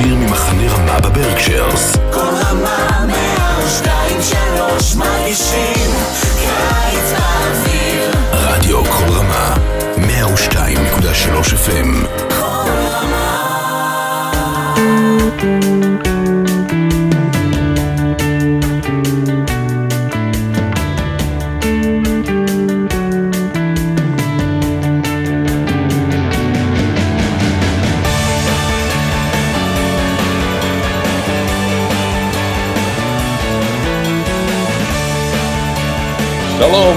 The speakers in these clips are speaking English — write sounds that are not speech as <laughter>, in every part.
ישיר ממחנה רמה בברקשיירס. כל רמה מאה ושתיים שלוש מרגישים קיץ באוויר רדיו כל רמה, 102.3 FM. כל רמה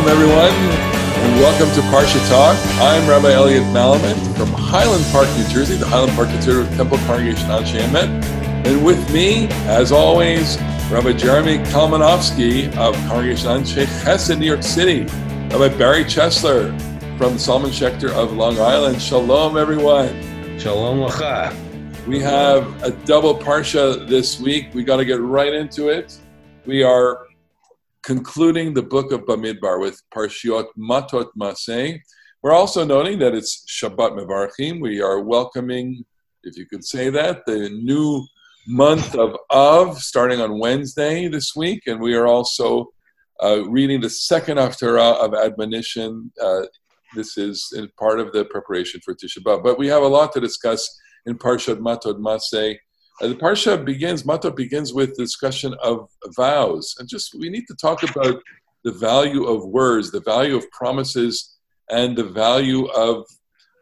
Shalom, everyone, and welcome to Parsha Talk. I'm Rabbi Elliot Malomet from Highland Park, New Jersey, the Highland Park Conservative Temple Congregation Anshe Emet. And with me, as always, Rabbi Jeremy Kalmanofsky of Congregation Anshe Chesed, New York City, Rabbi Barry Chesler from the Solomon Schechter of Long Island. Shalom, everyone. Shalom Lacha. We have a double Parsha this week. We got to get right into it. We are concluding the book of Bamidbar with Parshiot Matot Maseh. We're also noting that it's Shabbat Mevarchim. We are welcoming, if you could say that, the new month of Av starting on Wednesday this week, and we are also uh, reading the second Haftarah of admonition. Uh, this is part of the preparation for Tisha B'av. But we have a lot to discuss in Parshat Matot Maseh. Uh, the parsha begins, Matot begins with discussion of vows, and just we need to talk about the value of words, the value of promises, and the value of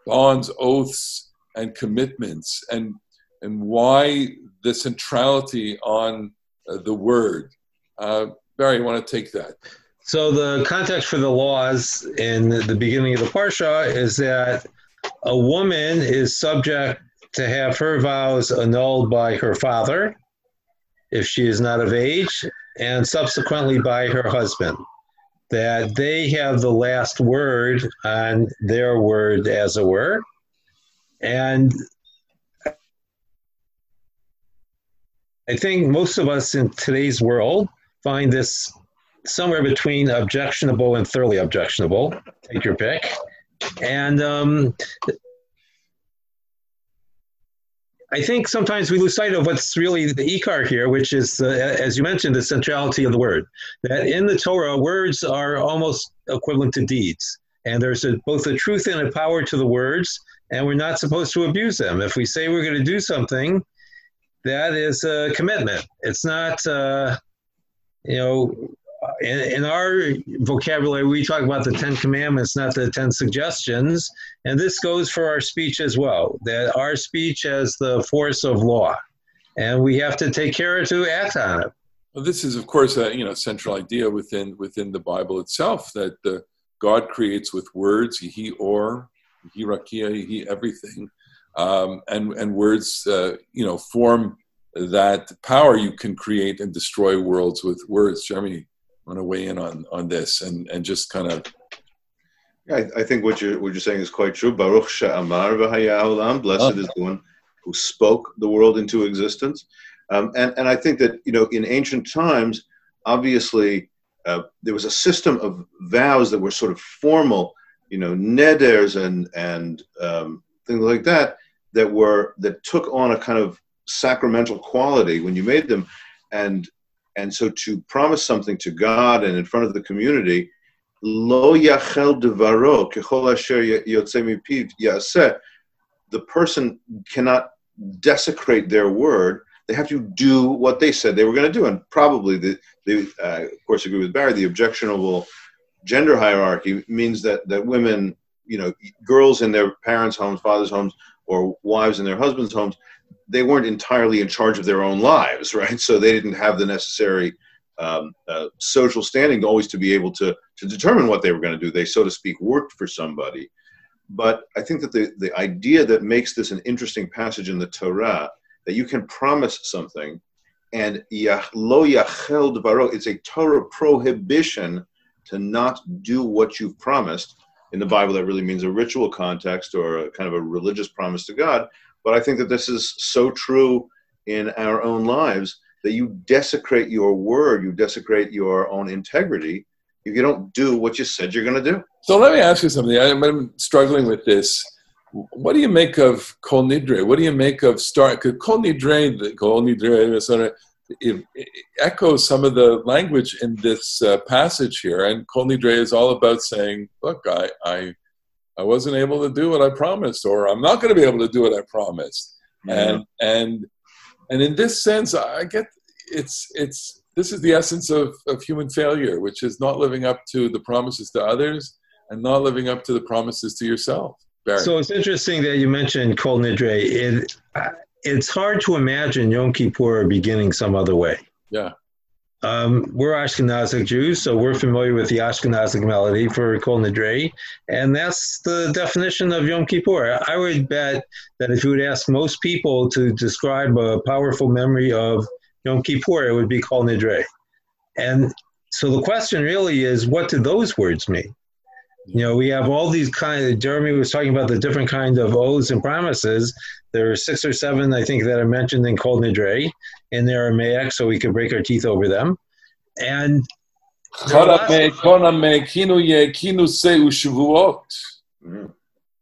bonds, oaths, and commitments, and and why the centrality on uh, the word. Uh, Barry, you want to take that? So the context for the laws in the beginning of the parsha is that a woman is subject to have her vows annulled by her father if she is not of age, and subsequently by her husband. That they have the last word on their word, as it were. And I think most of us in today's world find this somewhere between objectionable and thoroughly objectionable. Take your pick. And um, I think sometimes we lose sight of what's really the ikar here, which is, uh, as you mentioned, the centrality of the word. That in the Torah, words are almost equivalent to deeds. And there's a, both a truth and a power to the words, and we're not supposed to abuse them. If we say we're going to do something, that is a commitment. It's not, uh, you know, in, in, our vocabulary, we talk about the Ten Commandments, not the Ten Suggestions. And this goes for our speech as well, that our speech has the force of law. And we have to take care to act on it. Well, this is, of course, a you know central idea within within the Bible itself that the, God creates with words, he or, he rakia, he everything, um, and and words, uh, you know, form that power. You can create and destroy worlds with words. Jeremy, want to weigh in on on this and and just kind of yeah, I, I, think what you're what you're saying is quite true. Baruch she'amar v'haya Blessed oh. is the one who spoke the world into existence. Um, and and I think that you know in ancient times, obviously uh, there was a system of vows that were sort of formal, you know, neders and and um, things like that that were that took on a kind of sacramental quality when you made them, and and so to promise something to God and in front of the community, lo yachel devaro kechol asher yaseh, the person cannot desecrate their word. They have to do what they said they were going to do. And probably, the, they, uh, of course, agree with Barry, the objectionable gender hierarchy means that, that women, you know, girls in their parents' homes, fathers' homes, or wives in their husbands' homes, they weren't entirely in charge of their own lives, <laughs> right? So they didn't have the necessary um, uh, social standing always to be able to to determine what they were going to do. They, so to speak, worked for somebody. But I think that the, the idea that makes this an interesting passage in the Torah that you can promise something, and lo yachel dvaro, it's a Torah prohibition to not do what you've promised. In the Bible, that really means a ritual context or a kind of a religious promise to God. But I think that this is so true in our own lives that you desecrate your word, you desecrate your own integrity if you don't do what you said you're going to do. So let me ask you something. I'm struggling with this. what do you make of Kol Nidre? What do you make of start? Because Kol Nidre, the Kol Nidre, it echoes some of the language in this uh, passage here, and Kol Nidre is all about saying, "Look, I, I, I wasn't able to do what I promised, or I'm not going to be able to do what I promised." And and and in this sense, I get it's it's this is the essence of, of human failure, which is not living up to the promises to others and not living up to the promises to yourself. Barry. So it's interesting that you mentioned Kol Nidre. It, uh, it's hard to imagine Yom Kippur beginning some other way. Yeah. Um, we're Ashkenazic Jews, so we're familiar with the Ashkenazic melody for Kol Nidre, and that's the definition of Yom Kippur. I would bet that if you would ask most people to describe a powerful memory of Yom Kippur, it would be Kol Nidre. And so the question really is, what do those words mean? You know, we have all these kind of, Jeremy was talking about the different kind of oaths and promises. There are six or seven, I think, that are mentioned in Kol Nidre in the Aramaic, so we could break our teeth over them. And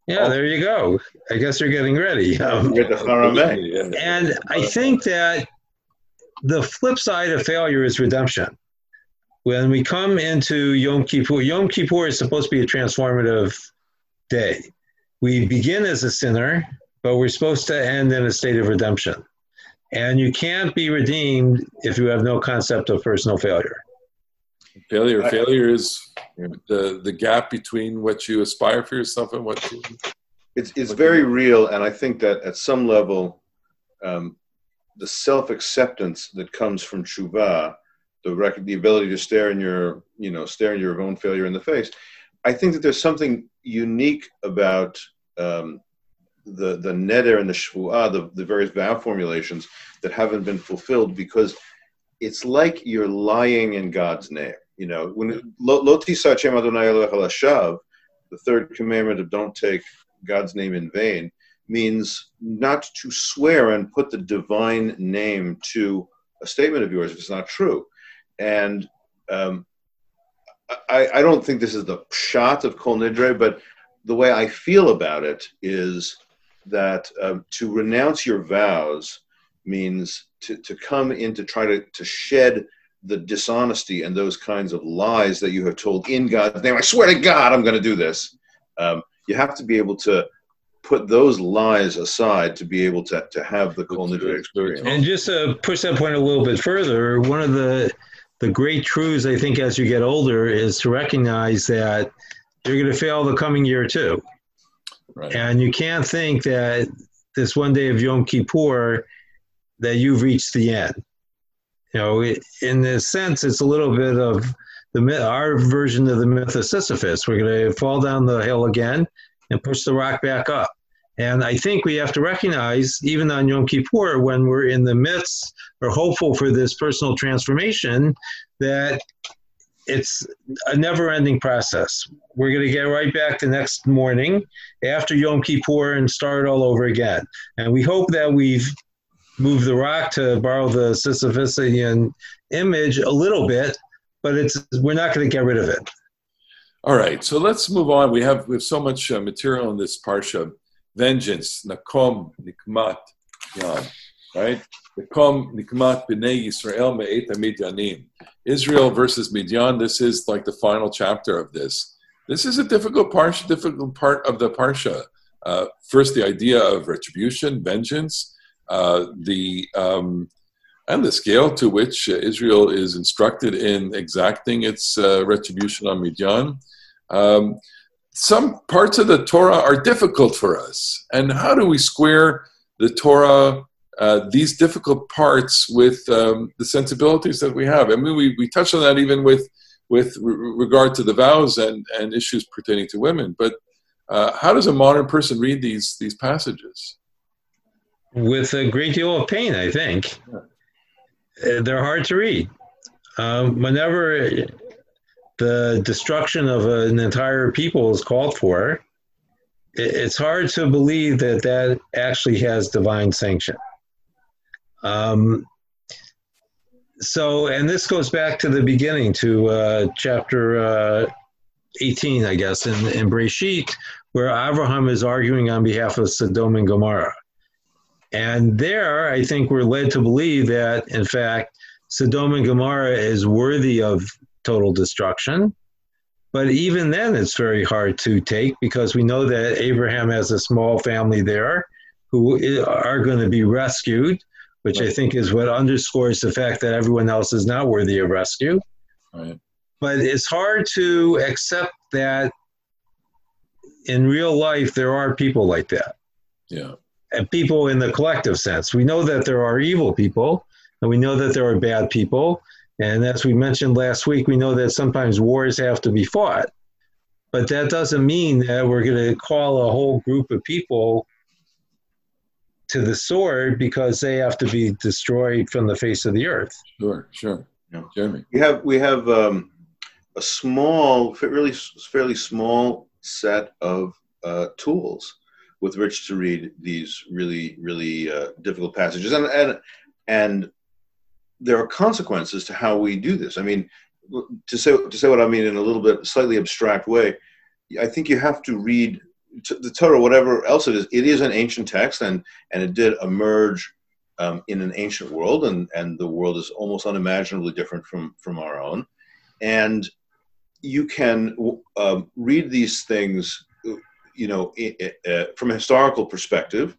yeah, there you go. I guess you're getting ready. Um, With the Harameh. and I think that the flip side of failure is redemption. When we come into Yom Kippur, Yom Kippur is supposed to be a transformative day. We begin as a sinner, but we're supposed to end in a state of redemption. And you can't be redeemed if you have no concept of personal failure. Failure. I- Failure is the the gap between what you aspire for yourself and what you. It's it's very real, and I think that at some level, um, the self acceptance that comes from tshuva, the rec- the ability to stare in your you know stare in your own failure in the face, I think that there's something unique about um, the the neder and the shvuah, the, the various vow formulations that haven't been fulfilled because it's like you're lying in God's name. You know, when lo tisah Adonai lashav, the third commandment of don't take God's name in vain means not to swear and put the divine name to a statement of yours if it's not true. And um, I, I don't think this is the shot of Kol Nidre, but the way I feel about it is that um, to renounce your vows means to, to come in to try to, to shed the dishonesty and those kinds of lies that you have told in God's name. I swear to God, I'm going to do this. Um, you have to be able to put those lies aside to be able to, to have the Kol Nidre experience. And just to push that point a little bit further, one of the the great truths I think as you get older is to recognize that you're going to fail the coming year too, And you can't think that this one day of Yom Kippur that you've reached the end. You know, in this sense, it's a little bit of the our version of the myth of Sisyphus. We're going to fall down the hill again and push the rock back up. And I think we have to recognize, even on Yom Kippur, when we're in the midst or hopeful for this personal transformation, that it's a never ending process. We're going to get right back the next morning after Yom Kippur and start all over again. And we hope that we've moved the rock, to borrow the Sisyphusian image, a little bit, but it's we're not going to get rid of it. All right, so let's move on. We have we have so much uh, material in this parsha. Vengeance, nakom, nikmat, yan. Right? Israel versus Midian. This is like the final chapter of this. This is a difficult parsha, difficult part of the parsha. Uh, first, the idea of retribution, vengeance, uh, the um, and the scale to which Israel is instructed in exacting its uh, retribution on Midian. Um, some parts of the Torah are difficult for us. And how do we square the Torah, uh, these difficult parts, with um, the sensibilities that we have? I mean, we, we touched on that even with, with re- regard to the vows and, and issues pertaining to women. But uh, how does a modern person read these, these passages? with a great deal of pain, I think. Uh, They're hard to read. Um, whenever the destruction of an entire people is called for, it's hard to believe that that actually has divine sanction. Um, so, and this goes back to the beginning, to uh, chapter uh, 18, I guess, in, in Breshit, where Abraham is arguing on behalf of Sodom and Gomorrah. And there, I think we're led to believe that, in fact, Sodom and Gomorrah is worthy of total destruction. But even then, it's very hard to take because we know that Abraham has a small family there who are going to be rescued, which I think is what underscores the fact that everyone else is not worthy of rescue. Right. But it's hard to accept that in real life there are people like that. Yeah. And people in the collective sense. We know that there are evil people, and we know that there are bad people. And as we mentioned last week, we know that sometimes wars have to be fought. But that doesn't mean that we're going to call a whole group of people to the sword because they have to be destroyed from the face of the earth. Sure, sure. Yeah. Jeremy. We have we have um, a small, really fairly small set of uh, tools with which to read these really really uh, difficult passages, and and and there are consequences to how we do this. I mean, to say to say what I mean in a little bit slightly abstract way, I think you have to read the Torah, whatever else it is. It is an ancient text, and and it did emerge um, in an ancient world, and and the world is almost unimaginably different from from our own, and you can um, read these things, you know, uh, from a historical perspective,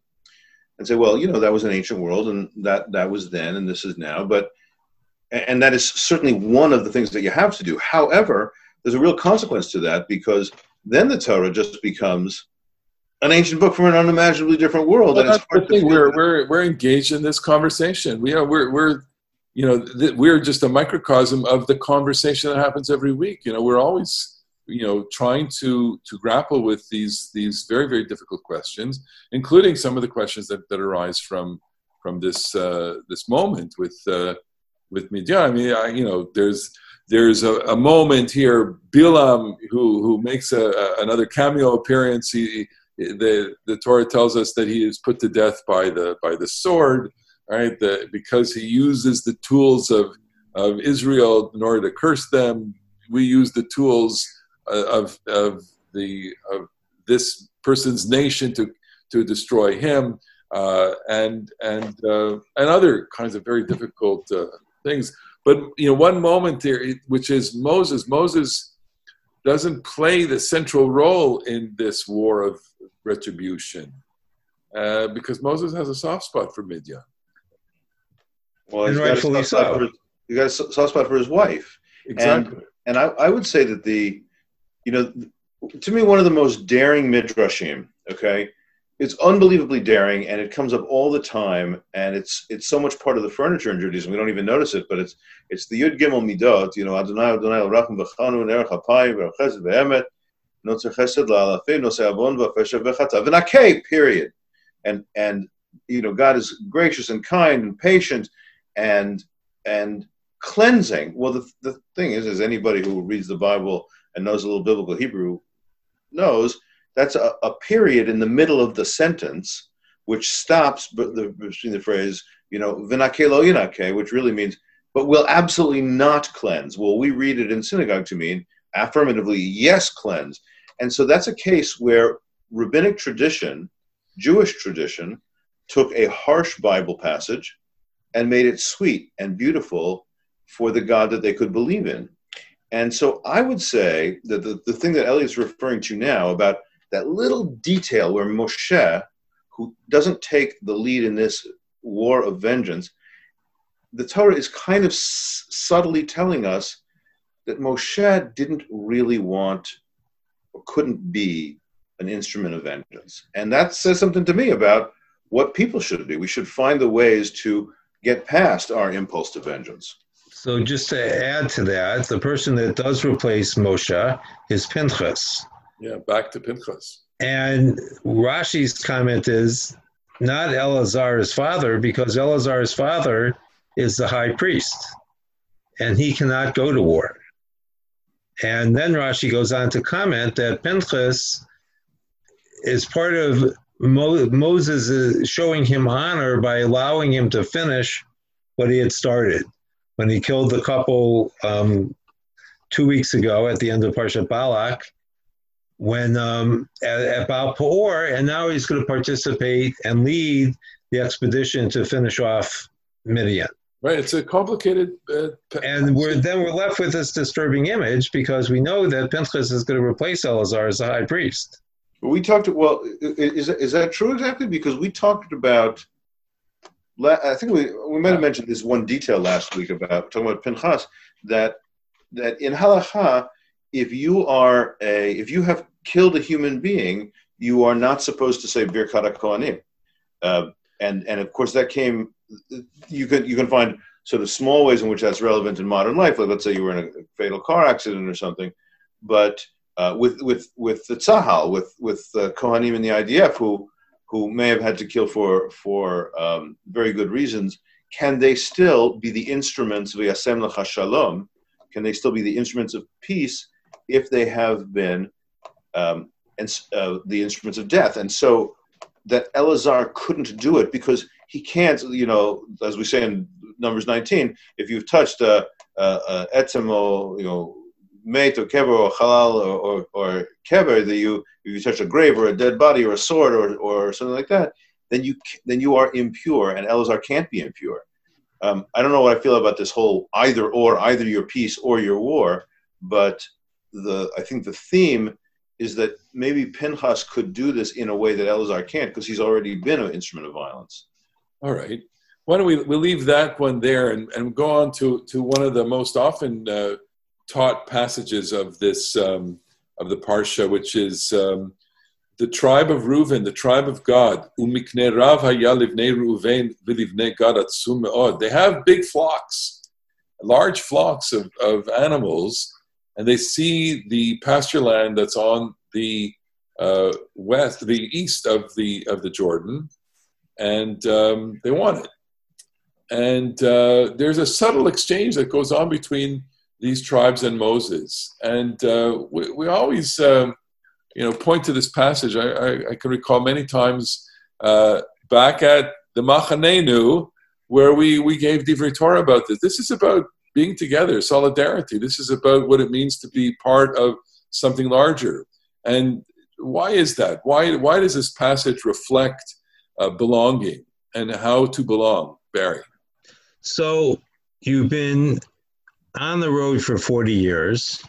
and say, well, you know, that was an ancient world, and that that was then, and this is now, but and that is certainly one of the things that you have to do. However, there's a real consequence to that because then the Torah just becomes an ancient book from an unimaginably different world. Well, and it's the thing. We're, we're, we're engaged in this conversation. We are, we're, we're, you know, th- we're just a microcosm of the conversation that happens every week. You know, we're always, you know, trying to, to grapple with these, these very, very difficult questions, including some of the questions that, that arise from, from this, uh, this moment with, uh, with Midian. I mean, I, you know, there's, there's a, a, moment here. Bilam, who who makes a, a, another cameo appearance, he the the Torah tells us that he is put to death by the by the sword, right? The, because he uses the tools of of Israel in order to curse them. We use the tools uh, of of the of this person's nation to to destroy him, uh, and and uh, and other kinds of very difficult uh, things. But you know, one moment there, which is Moses. Moses doesn't play the central role in this war of retribution uh, because Moses has a soft spot for Midian. Well, he's got, a so. his, he got a soft spot for his wife. Exactly. And, and I, I would say that the, you know, to me, one of the most daring midrashim, okay, it's unbelievably daring and it comes up all the time and it's it's so much part of the furniture in Judaism we don't even notice it but it's it's the Yud Gimel Midot you know Adonai Adonai Racham V'chanu Nerech Hapayim V'emet Notzer Chesed La'alafim Nosei Avon V'feshev V'chatav V'nakei period. And and you know God is gracious and kind and patient and and cleansing. Well the, the thing is is anybody who reads the Bible and knows a little biblical Hebrew knows that's a, a period in the middle of the sentence which stops the, between the phrase, you know, vinakelo yinake, which really means, but will absolutely not cleanse. Well, we read it in synagogue to mean affirmatively, yes, cleanse. And so that's a case where rabbinic tradition, Jewish tradition, took a harsh Bible passage and made it sweet and beautiful for the God that they could believe in. And so I would say that the, the thing that Elliot's referring to now about that little detail where Moshe, who doesn't take the lead in this war of vengeance, the Torah is kind of s- subtly telling us that Moshe didn't really want or couldn't be an instrument of vengeance. And that says something to me about what people should be. We should find the ways to get past our impulse to vengeance. So, just to add to that, the person that does replace Moshe is Pinchas. Yeah, back to Pinchas. And Rashi's comment is not Eleazar's father because Eleazar's father is the high priest and he cannot go to war. And then Rashi goes on to comment that Pinchas is part of Mo- Moses showing him honor by allowing him to finish what he had started when he killed the couple um, two weeks ago at the end of Parshat Balak when um, at, at Baal Peor, and now he's going to participate and lead the expedition to finish off Midian. Right, it's a complicated. Uh, and we're then we're left with this disturbing image because we know that Pinchas is going to replace Eleazar as the high priest. We talked. Well, is is that true exactly? Because we talked about. I think we we might have mentioned this one detail last week about talking about Pinchas that that in halacha, if you are a if you have killed a human being, you are not supposed to say Birkat Kohanim. Uh, and and of course that came. You can you can find sort of small ways in which that's relevant in modern life. Like let's say you were in a fatal car accident or something, but uh, with with with the Tzahal, with with the Kohanim in the IDF who who may have had to kill for for um, very good reasons, can they still be the instruments of Yasem Shalom? Can they still be the instruments of peace if they have been um, and uh, the instruments of death. And so that Eleazar couldn't do it because he can't, you know, as we say in Numbers 19, if you've touched a, a, a etzem you know, mate or kever or halal or, or, or kever, that you, if you touch a grave or a dead body or a sword or, or something like that, then you, then you are impure and Eleazar can't be impure. Um, I don't know what I feel about this whole either or, either your peace or your war, but the I think the theme is that maybe Pinchas could do this in a way that Elazar can't because he's already been an instrument of violence. All right. Why don't we we leave that one there and, and go on to, to one of the most often uh, taught passages of this um, of the parsha, which is um, the tribe of Reuven, the tribe of Gad. They have big flocks, large flocks of, of animals, and they see the pasture land that's on the uh, west, the east of the of the Jordan, and um, they want it. And uh, there's a subtle exchange that goes on between these tribes and Moses, and uh, we, we, always, um, you know, point to this passage. I, I, I can recall many times uh, back at the Machanenu, where we we gave Divrei Torah about this. This is about being together, solidarity. This is about what it means to be part of something larger. And why is that? Why, why does this passage reflect uh, belonging and how to belong, Barry? So you've been on the road for 40 years.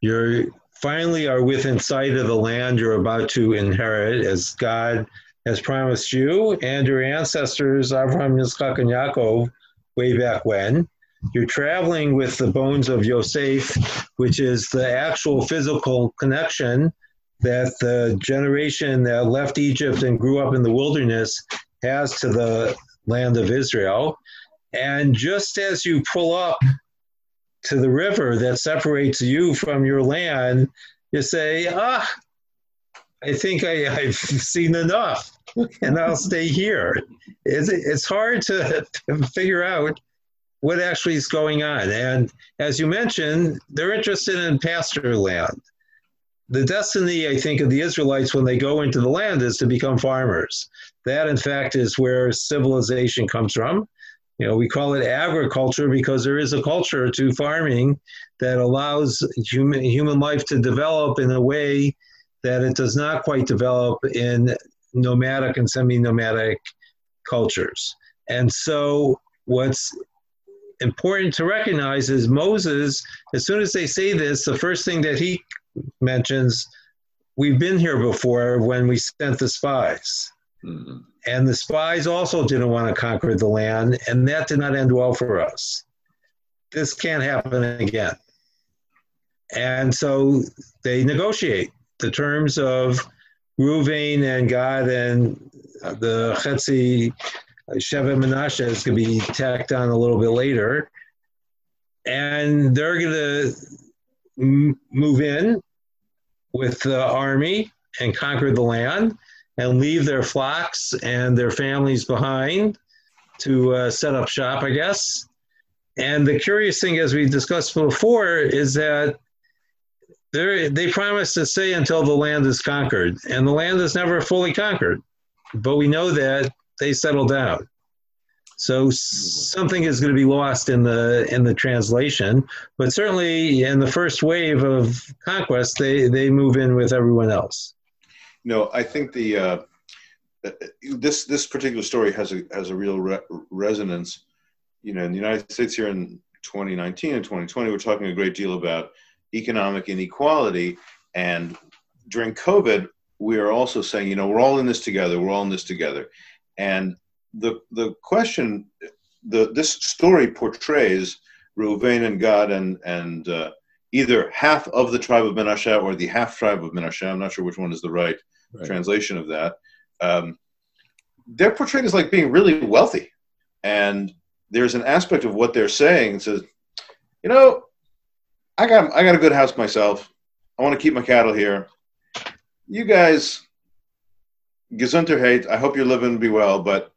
You're finally are within sight of the land you're about to inherit as God has promised you and your ancestors, Abraham, Yitzchak, and Yaakov, way back when. You're traveling with the bones of Yosef, which is the actual physical connection that the generation that left Egypt and grew up in the wilderness has to the land of Israel. And just as you pull up to the river that separates you from your land, you say, ah, I think I, have seen enough and I'll stay here. It's, it's hard to figure out what actually is going on. And as you mentioned, they're interested in pasture land. The destiny, I think, of the Israelites when they go into the land is to become farmers. That, in fact, is where civilization comes from. You know, we call it agriculture because there is a culture to farming that allows human, human life to develop in a way that it does not quite develop in nomadic and semi nomadic cultures. And so, what's important to recognize is Moses, as soon as they say this, the first thing that he mentions, we've been here before when we sent the spies. Mm-hmm. And the spies also didn't want to conquer the land, and that did not end well for us. This can't happen again. And so they negotiate the terms of Ruvain and Gad and the Chetzi Shevet Menashe is going to be tacked on a little bit later. And they're going to m- move in with the army and conquer the land and leave their flocks and their families behind to uh, set up shop, I guess. And the curious thing, as we discussed before, is that they promise to stay until the land is conquered, and the land is never fully conquered. But we know that they settle down. So something is going to be lost in the in the translation, but certainly in the first wave of conquest, they they move in with everyone else. No, I think the uh, this this particular story has a has a real re- resonance. You know, in the United States here in 2019 and 2020, we're talking a great deal about economic inequality, and during COVID, we are also saying, you know, we're all in this together. We're all in this together, and the the question, the this story portrays Reuven and Gad and and uh, either half of the tribe of Menashe or the half tribe of Menashe. I'm not sure which one is the right, right. translation of that. Um, they're portrayed as like being really wealthy, and there's an aspect of what they're saying that says, you know, I got I got a good house myself. I want to keep my cattle here. You guys, Gesundheit. I hope you're living be well, but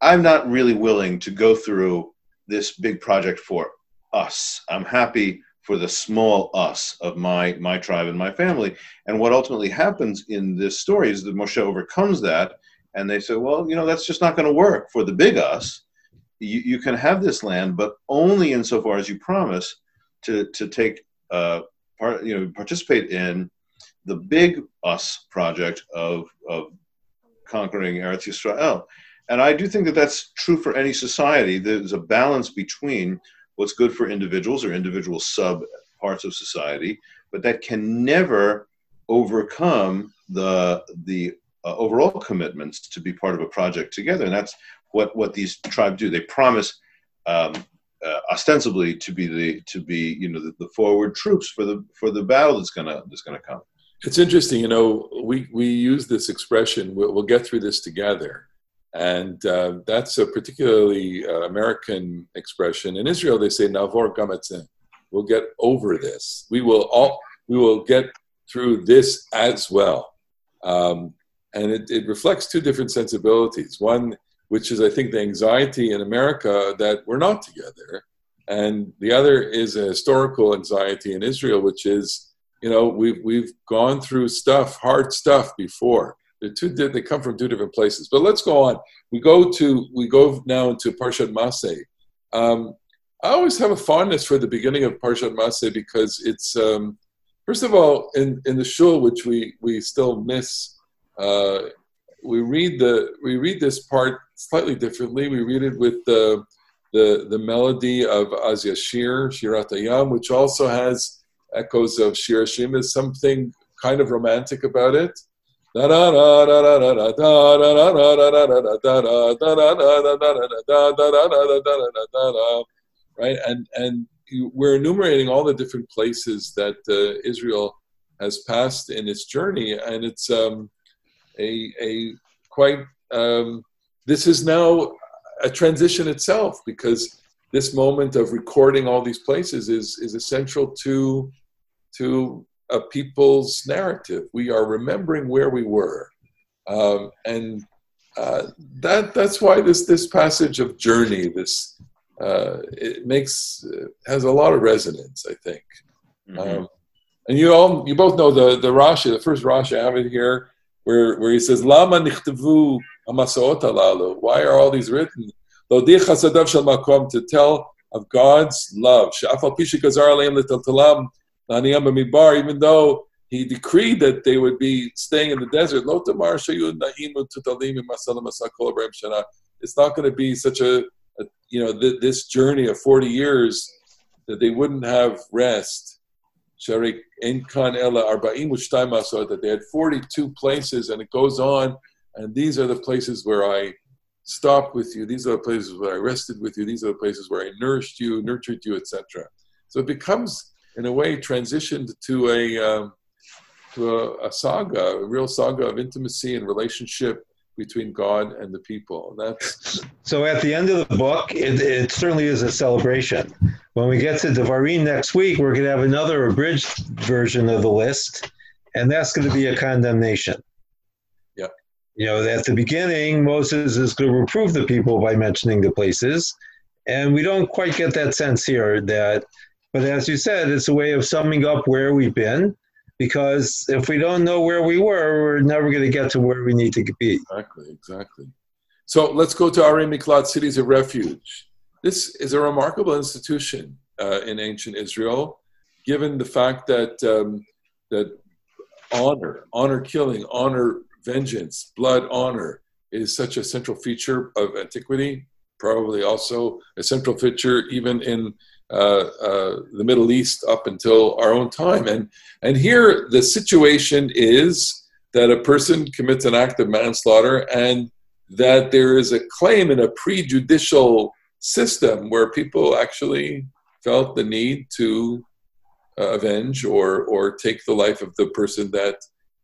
I'm not really willing to go through this big project for us. I'm happy for the small us of my my tribe and my family. And what ultimately happens in this story is that Moshe overcomes that, and they say, well, you know, that's just not going to work for the big us. You, you can have this land, but only insofar as you promise to to take uh, part, you know, participate in the big us project of of conquering Eretz Yisrael. And I do think that that's true for any society. There's a balance between what's good for individuals or individual sub parts of society, but that can never overcome the the uh, overall commitments to be part of a project together. And that's what what these tribes do. They promise um, uh, ostensibly to be the to be you know the, the, forward troops for the for the battle that's gonna that's gonna come. It's interesting, you know. We we use this expression. We'll, we'll get through this together and uh, that's a particularly uh, American expression. In Israel, they say "navor gamatzin." We'll get over this. We will all. We will get through this as well. Um, and it, it, reflects two different sensibilities. One, which is I think the anxiety in America that we're not together, and the other is a historical anxiety in Israel, which is you know we've we've gone through stuff, hard stuff before they're two. They come from two different places. But let's go on. We go to we go now into Parshat Masay. Um, I always have a fondness for the beginning of Parshat Masay because it's um, first of all in in the shul, which we we still miss. Uh, we read the we read this part slightly differently. We read it with the the, the melody of Az Yashir, Shirat Hayam, which also has echoes of Shir. There's something kind of romantic about it right? And and we're enumerating all the different places that uh, Israel has passed in its journey, and it's um, a a quite um, this is now a transition itself because this moment of recording all these places is is essential to to a people's narrative. We are remembering where we were, um, and uh, that that's why this this passage of journey this uh, it makes uh, has a lot of resonance. I think, mm-hmm. um, and you all you both know the the Rashi, the first Rashi I have it here, where where he says Lama nichtavu amasaot alalu. Why are all these written? To tell of God's love even though he decreed that they would be staying in the desert, it's not going to be such a, a you know, th- this journey of 40 years that they wouldn't have rest. That they had 42 places, and it goes on, and these are the places where I stopped with you. These are the places where I rested with you. These are the places where I nourished you, nurtured you, etc. So it becomes in a way, transitioned to a um, to a, a, saga, a real saga of intimacy and relationship between God and the people. That's so. At the end of the book, it, it certainly is a celebration. When we get to Devarim next week, we're going to have another abridged version of the list, and that's going to be a condemnation. Yeah. You know, at the beginning, Moses is going to reprove the people by mentioning the places, and we don't quite get that sense here that but as you said, it's a way of summing up where we've been, because if we don't know where we were, we're never going to get to where we need to be. Exactly, exactly. So let's go to Arei Miklat, cities of refuge. This is a remarkable institution uh, in ancient Israel, given the fact that um, that honor, honor killing, honor vengeance, blood honor is such a central feature of antiquity. Probably also a central feature even in the Middle East up until our own time. And and here the situation is that a person commits an act of manslaughter and that there is a claim in a prejudicial system where people actually felt the need to uh, avenge or or take the life of the person that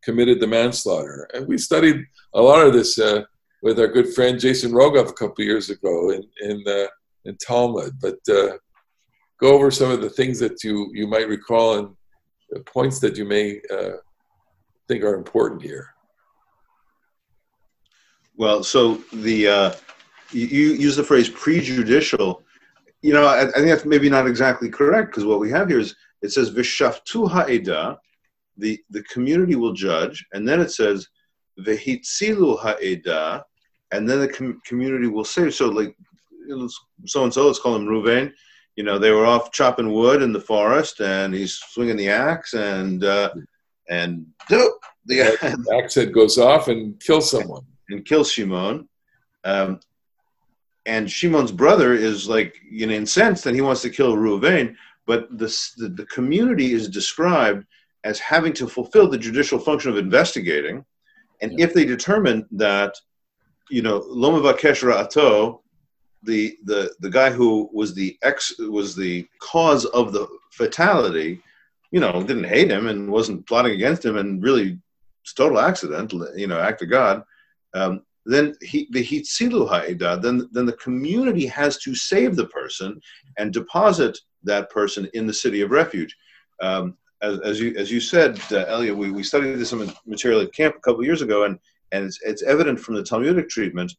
committed the manslaughter. And we studied a lot of this uh, with our good friend Jason Rogoff a couple years ago in in, uh, in Talmud. But uh, go over some of the things that you you might recall and the points that you may uh, think are important here. Well, so the uh, you, you use the phrase prejudicial. You know, I, I think that's maybe not exactly correct because what we have here is it says vishaftu ha'eda, the the community will judge, and then it says vehitzilu ha'eda, and then the com- community will say so. Like so and so, let's call him Ruvain. You know, they were off chopping wood in the forest, and he's swinging the axe, and uh, and the, <laughs> the axe head goes off and kills someone and kills Shimon. Um, and Shimon's brother is like you know incensed and he wants to kill Ruvain, but the, the, the community is described as having to fulfill the judicial function of investigating, and yeah. if they determine that you know Lomavakesh Ra'ato, the the the guy who was the ex was the cause of the fatality, you know, didn't hate him and wasn't plotting against him, and really it's total accident, you know, act of God um, then he, the hitzilu ha'edah, then then the community has to save the person and deposit that person in the city of refuge. Um, as, as, you as you said, uh, Elliot, we, we studied this material at camp a couple years ago, and and it's, it's evident from the Talmudic treatment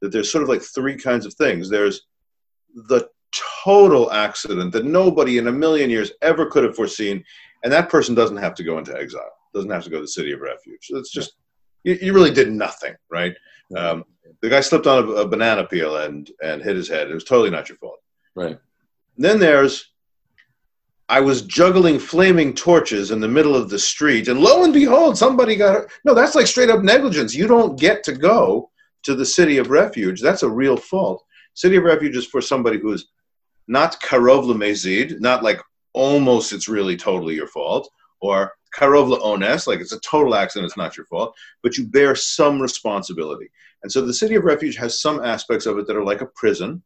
that there's sort of like three kinds of things. There's the total accident that nobody in a million years ever could have foreseen, and that person doesn't have to go into exile, doesn't have to go to the city of refuge. So it's just you, you really did nothing, right? Um, the guy slipped on a, a, banana peel and and hit his head. It was totally not your fault. Right. And then there's I was juggling flaming torches in the middle of the street, and lo and behold, somebody got hurt. No, that's like straight up negligence. You don't get to go to the city of refuge. That's a real fault. City of refuge is for somebody who's not karov lemezid, not like almost it's really totally your fault, or karov ones, like it's a total accident, it's not your fault, but you bear some responsibility. And so the city of refuge has some aspects of it that are like a prison,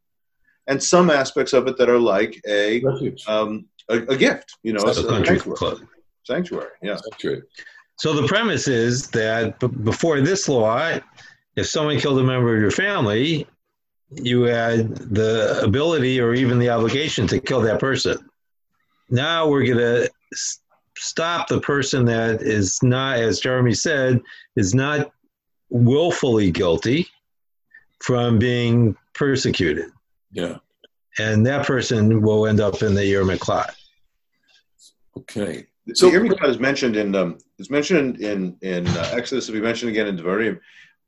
and some aspects of it that are like a um, a, a, gift, you know, a, a country club. Sanctuary, yeah. Sanctuary. So the premise is that b- before this law, if someone killed a member of your family, you had the ability or even the obligation to kill that person. Now we're going to stop the person that is not, as Jeremy said, is not willfully guilty from being persecuted. Yeah. And that person will end up in the Yer Miklat. Okay. So the Yer is mentioned in um, it's mentioned in in uh, Exodus. To be mentioned again in Devarim,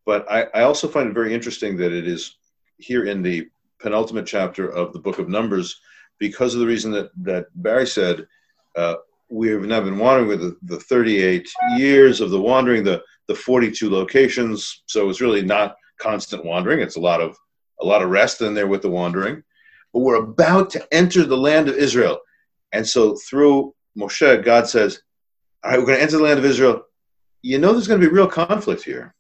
but I, I also find it very interesting that it is here in the penultimate chapter of the Book of Numbers, because of the reason that that Barry said. Uh, we've now been wandering with the, the 38 years of the wandering, the, the 42 locations. So it's really not constant wandering. It's a lot of a lot of rest in there with the wandering. But we're about to enter the land of Israel. And so through Moshe, God says, All right, we're going to enter the land of Israel. You know there's going to be real conflict here.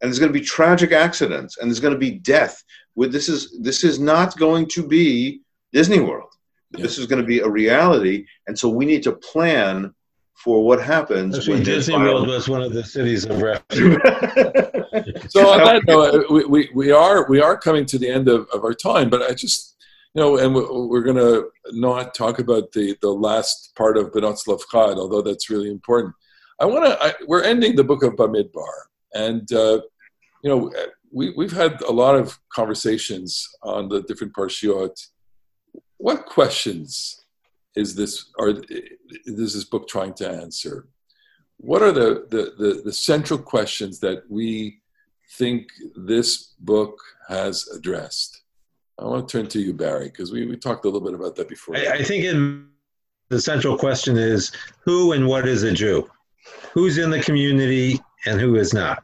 And there's going to be tragic accidents and there's going to be death. With this is this is not going to be Disney World. Yeah. This is going to be a reality, and so we need to plan for what happens. Actually, Disney World was one of the cities of refuge. <laughs> so on that note, uh, we, we, we are we are coming to the end of, of our time, but I just you know, and we're going to not talk about the the last part of Benot Tzlafchad, although that's really important. I want to. We're ending the book of Bamidbar, and uh, you know, we we've had a lot of conversations on the different parshiot what questions is this are is this book trying to answer? What are the, the, the, the central questions that we think this book has addressed? I want to turn to you, Barry, because we, we talked a little bit about that before. I, I think in, the central question is who and what is a Jew? Who's in the community and who is not?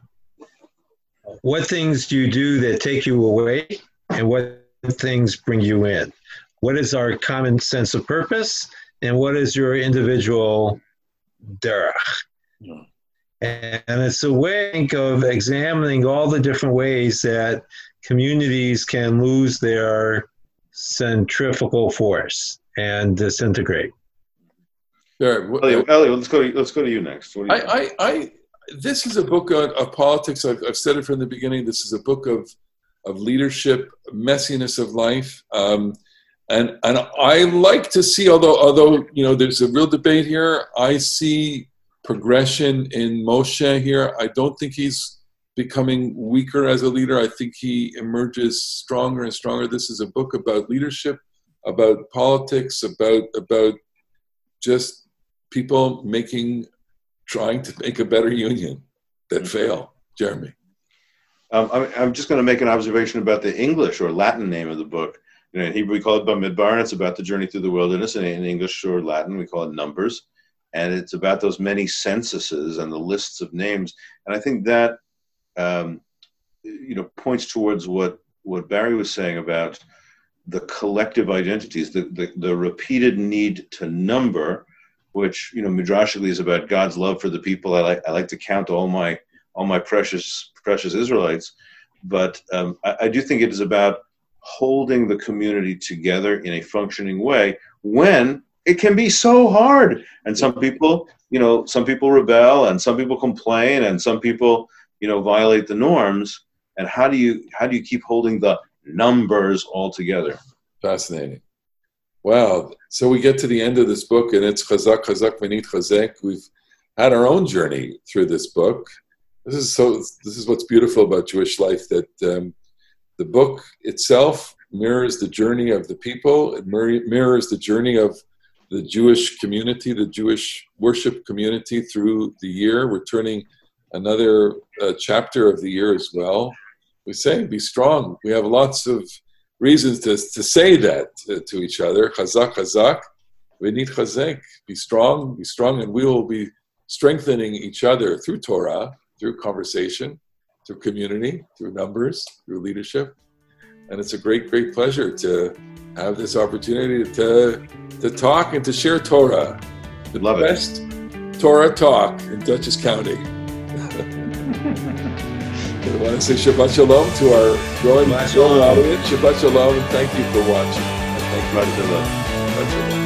What things do you do that take you away and what things bring you in? What is our common sense of purpose and what is your individual derech? And it's a way of examining all the different ways that communities can lose their centrifugal force and disintegrate. Sure. W- Elliot, Elliot, let's go. To, let's go to you next. What do you I, I, I, this is a book of, politics. I've, I've said it from the beginning. This is a book of, of leadership, messiness of life, um, and and I like to see. Although although you know, there's a real debate here. I see progression in Moshe here. I don't think he's becoming weaker as a leader. I think he emerges stronger and stronger. This is a book about leadership, about politics, about about just people making trying to make a better union that fail. Jeremy. Um, I'm, I'm just going to make an observation about the English or Latin name of the book. You know, in Hebrew we call it Bamidbar, and it's about the journey through the wilderness. And in English or Latin we call it Numbers, and it's about those many censuses and the lists of names. And I think that um, you know points towards what what Barry was saying about the collective identities, the, the, the repeated need to number, which you know midrashically is about God's love for the people. I like I like to count all my all my precious precious Israelites, but um, I, I do think it is about holding the community together in a functioning way when it can be so hard. And some people, you know, some people rebel, and some people complain, and some people, you know, violate the norms. And how do you how do you keep holding the numbers all together? Fascinating. Wow. So we get to the end of this book, and it's Chazak, Chazak, V'nitchazek. We've had our own journey through this book. This is so. This is what's beautiful about Jewish life that um, the book itself mirrors the journey of the people. It mir- mirrors the journey of the Jewish community, the Jewish worship community through the year. We're turning another uh, chapter of the year as well. We say, be strong. We have lots of reasons to, to say that to, to each other. Chazak, chazak. V'nitchazek. Be strong, be strong, and we will be strengthening each other through Torah, through conversation, through community, through numbers, through leadership. And it's a great, great pleasure to have this opportunity to, to talk and to share Torah. The Love it. best Torah talk in Dutchess County. <laughs> I want to say Shabbat Shalom to our growing, growing audience. Shabbat Shalom, and thank you for watching. Thank you. Shabbat. Shabbat Shalom.